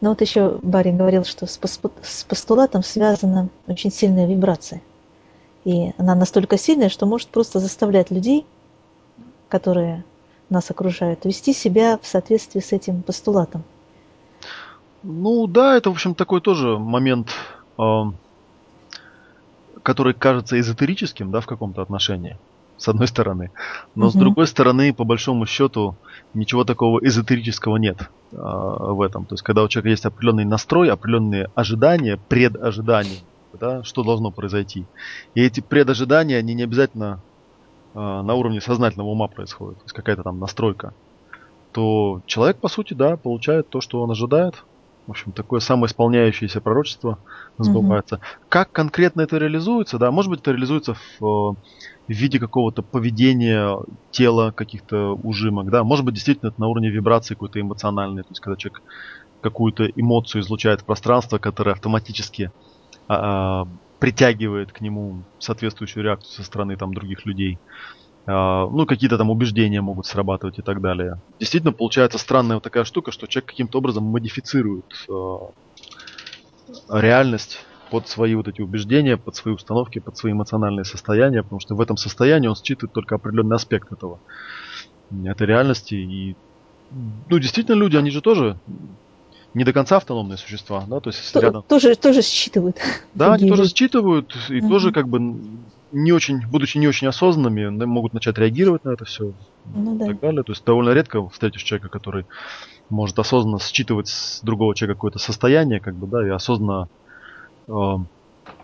Но вот еще Барри говорил, что с, с постулатом связана очень сильная вибрация. И она настолько сильная, что может просто заставлять людей, которые нас окружают, вести себя в соответствии с этим постулатом. Ну да, это, в общем, такой тоже момент, э, который кажется эзотерическим, да, в каком-то отношении, с одной стороны. Но угу. с другой стороны, по большому счету, ничего такого эзотерического нет э, в этом. То есть, когда у человека есть определенный настрой, определенные ожидания, предожидания, да, что должно произойти. И эти предожидания, они не обязательно э, на уровне сознательного ума происходят, то есть какая-то там настройка, то человек, по сути, да, получает то, что он ожидает. В общем, такое самоисполняющееся пророчество сбывается. Угу. Как конкретно это реализуется, да, может быть, это реализуется в, в виде какого-то поведения тела, каких-то ужимок, да, может быть, действительно это на уровне вибрации какой-то эмоциональной, то есть когда человек какую-то эмоцию излучает в пространство, которая автоматически а, а, притягивает к нему соответствующую реакцию со стороны там других людей. А, ну, какие-то там убеждения могут срабатывать и так далее. Действительно, получается странная вот такая штука, что человек каким-то образом модифицирует а, реальность под свои вот эти убеждения, под свои установки, под свои эмоциональные состояния, потому что в этом состоянии он считывает только определенный аспект этого, этой реальности. И, ну, действительно, люди, они же тоже не до конца автономные существа, да, то есть то, рядом... Тоже, тоже считывают. Да, они тоже считывают и uh-huh. тоже как бы не очень, будучи не очень осознанными, могут начать реагировать на это все ну, и да. так далее. То есть довольно редко встретишь человека, который может осознанно считывать с другого человека какое-то состояние, как бы, да, и осознанно э,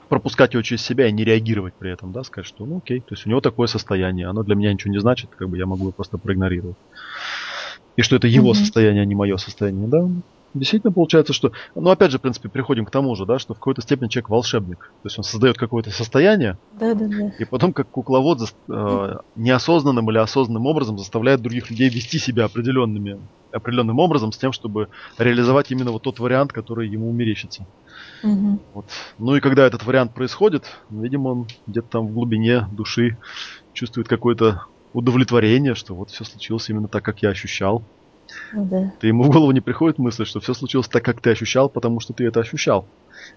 пропускать его через себя и не реагировать при этом, да, сказать, что ну окей, то есть у него такое состояние, оно для меня ничего не значит, как бы я могу его просто проигнорировать. И что это его mm-hmm. состояние, а не мое состояние, да действительно получается, что... Ну, опять же, в принципе, приходим к тому же, да, что в какой-то степени человек волшебник. То есть он создает какое-то состояние, да, да, да. и потом, как кукловод, за, э, неосознанным или осознанным образом заставляет других людей вести себя определенными, определенным образом с тем, чтобы реализовать именно вот тот вариант, который ему умерещится. Угу. Вот. Ну и когда этот вариант происходит, видимо, он где-то там в глубине души чувствует какое-то удовлетворение, что вот все случилось именно так, как я ощущал. Ну, да. Ты ему в голову не приходит мысль, что все случилось так, как ты ощущал, потому что ты это ощущал.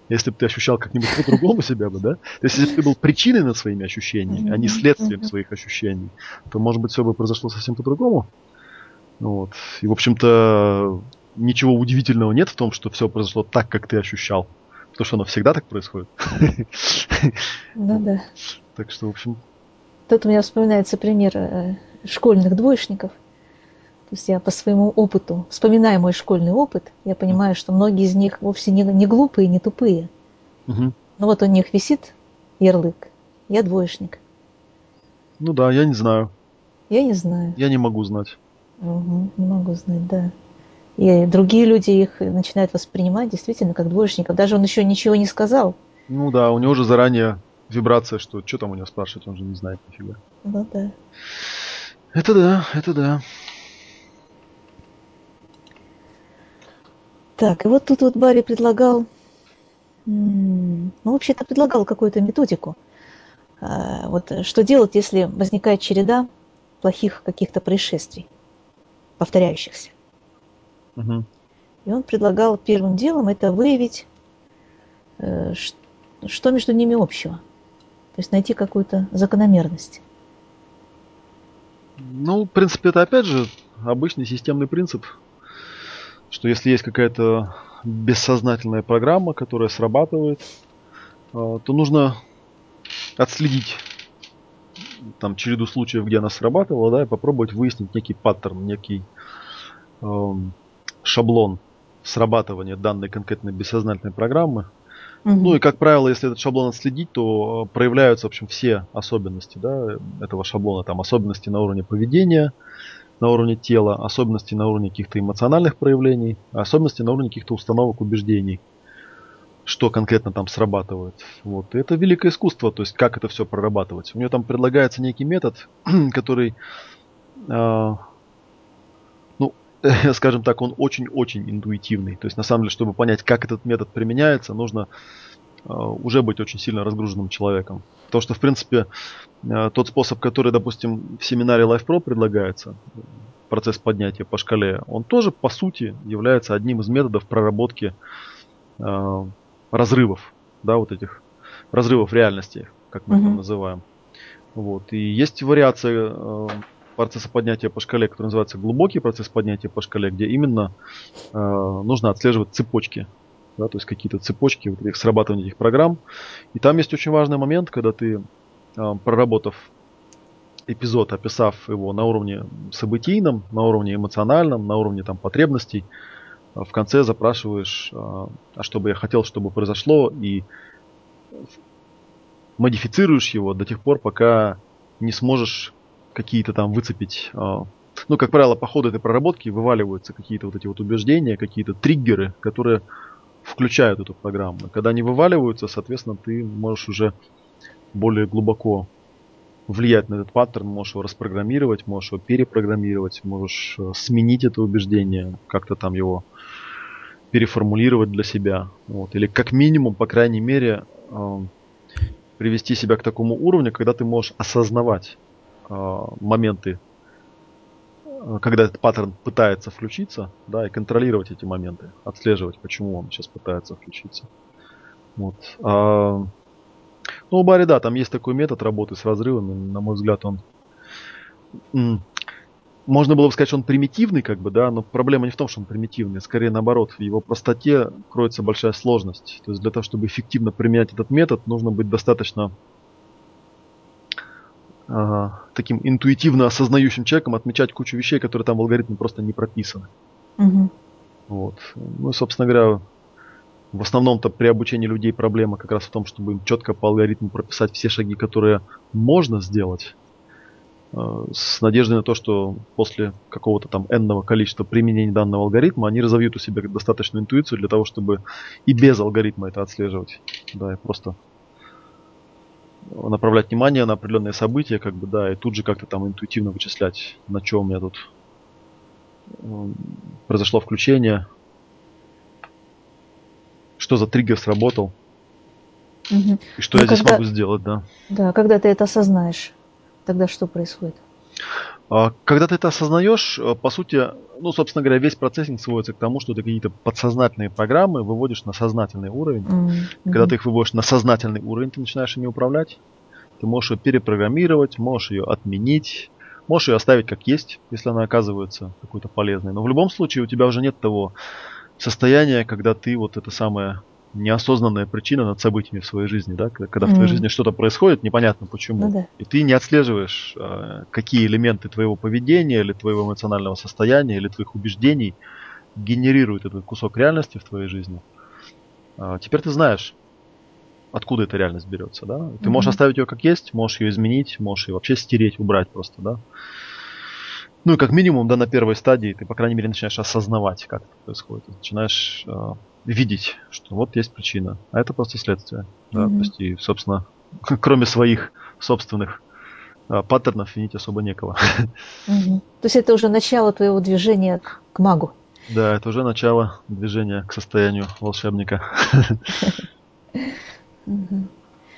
Если бы ты ощущал как-нибудь по-другому себя бы, да? То есть, если бы ты был причиной над своими ощущениями, а не следствием своих ощущений, то, может быть, все бы произошло совсем по-другому. Вот. И, в общем-то, ничего удивительного нет в том, что все произошло так, как ты ощущал. Потому что оно всегда так происходит. Ну да. Так что, в общем... Тут у меня вспоминается пример э, школьных двоечников – то есть я по своему опыту, вспоминая мой школьный опыт, я понимаю, что многие из них вовсе не, не глупые, не тупые. Угу. Но вот у них висит ярлык. Я двоечник. Ну да, я не знаю. Я не знаю. Я не могу знать. Угу, не могу знать, да. И другие люди их начинают воспринимать действительно как двоечников. Даже он еще ничего не сказал. Ну да, у него уже заранее вибрация, что что там у него спрашивать, он же не знает нифига. Ну да. Это да, это да. Так, и вот тут вот Барри предлагал, ну, вообще-то предлагал какую-то методику. А, вот что делать, если возникает череда плохих каких-то происшествий, повторяющихся. Угу. И он предлагал первым делом это выявить, э, что между ними общего. То есть найти какую-то закономерность. Ну, в принципе, это опять же обычный системный принцип что если есть какая-то бессознательная программа, которая срабатывает, а, то нужно отследить там череду случаев, где она срабатывала, да, и попробовать выяснить некий паттерн, некий эм, шаблон срабатывания данной конкретной бессознательной программы. Угу. Ну и, как правило, если этот шаблон отследить, то проявляются, в общем, все особенности да, этого шаблона. Там особенности на уровне поведения, на уровне тела, особенности на уровне каких-то эмоциональных проявлений, особенности на уровне каких-то установок, убеждений, что конкретно там срабатывает. Вот. И это великое искусство, то есть как это все прорабатывать. У нее там предлагается некий метод, который, э, ну, скажем так, он очень-очень интуитивный. То есть на самом деле, чтобы понять, как этот метод применяется, нужно уже быть очень сильно разгруженным человеком. Потому что, в принципе, Э, тот способ, который, допустим, в семинаре Life Pro предлагается, процесс поднятия по шкале, он тоже, по сути, является одним из методов проработки э, разрывов, да, вот этих разрывов реальности, как мы mm-hmm. это называем. Вот. И есть вариация э, процесса поднятия по шкале, который называется глубокий процесс поднятия по шкале, где именно э, нужно отслеживать цепочки, да, то есть какие-то цепочки вот этих срабатывания этих программ. И там есть очень важный момент, когда ты, э, проработав эпизод, описав его на уровне событийном, на уровне эмоциональном, на уровне там потребностей, э, в конце запрашиваешь, э, а что бы я хотел, чтобы произошло, и модифицируешь его до тех пор, пока не сможешь какие-то там выцепить. Ну, как правило, по ходу этой проработки вываливаются какие-то вот эти вот убеждения, какие-то триггеры, которые включают эту программу. Когда они вываливаются, соответственно, ты можешь уже более глубоко влиять на этот паттерн, можешь его распрограммировать, можешь его перепрограммировать, можешь э, сменить это убеждение, как-то там его переформулировать для себя. Вот. Или как минимум, по крайней мере, э, привести себя к такому уровню, когда ты можешь осознавать э, моменты, когда этот паттерн пытается включиться, да, и контролировать эти моменты, отслеживать, почему он сейчас пытается включиться. Вот. А, ну, у Барри, да, там есть такой метод работы с разрывами. На мой взгляд, он... Можно было бы сказать, что он примитивный, как бы, да, но проблема не в том, что он примитивный, скорее наоборот, в его простоте кроется большая сложность. То есть для того, чтобы эффективно применять этот метод, нужно быть достаточно э, таким интуитивно осознающим человеком, отмечать кучу вещей, которые там в алгоритме просто не прописаны. Угу. Вот. Ну и, собственно говоря, в основном-то при обучении людей проблема как раз в том, чтобы им четко по алгоритму прописать все шаги, которые можно сделать, э, с надеждой на то, что после какого-то там энного количества применений данного алгоритма они разовьют у себя достаточную интуицию для того, чтобы и без алгоритма это отслеживать. Да, и просто направлять внимание на определенные события, как бы, да, и тут же как-то там интуитивно вычислять, на чем у меня тут э, произошло включение, что за триггер сработал. Угу. И что Но я когда, здесь могу сделать, да. Да, когда ты это осознаешь, тогда что происходит? А, когда ты это осознаешь, э, по сути, ну, собственно говоря, весь процессинг сводится к тому, что ты какие-то подсознательные программы выводишь на сознательный уровень. Mm-hmm. Когда ты их выводишь на сознательный уровень, ты начинаешь ими управлять. Ты можешь ее перепрограммировать, можешь ее отменить, можешь ее оставить как есть, если она оказывается какой-то полезной. Но в любом случае у тебя уже нет того состояние, когда ты вот это самое неосознанная причина над событиями в своей жизни, да, когда, когда mm. в твоей жизни что-то происходит, непонятно почему, ну, да. и ты не отслеживаешь, э, какие элементы твоего поведения или твоего эмоционального состояния или твоих убеждений генерируют этот кусок реальности в твоей жизни. Э, теперь ты знаешь, откуда эта реальность берется, да. Ты mm-hmm. можешь оставить ее как есть, можешь ее изменить, можешь ее вообще стереть, убрать просто, да. Ну и как минимум, да, на первой стадии ты, по крайней мере, начинаешь осознавать, как это происходит. Ты начинаешь э, видеть, что вот есть причина, а это просто следствие. Да, mm-hmm. то есть, и, собственно, кроме своих собственных э, паттернов винить особо некого. Mm-hmm. То есть это уже начало твоего движения к магу. Да, это уже начало движения к состоянию волшебника. Mm-hmm.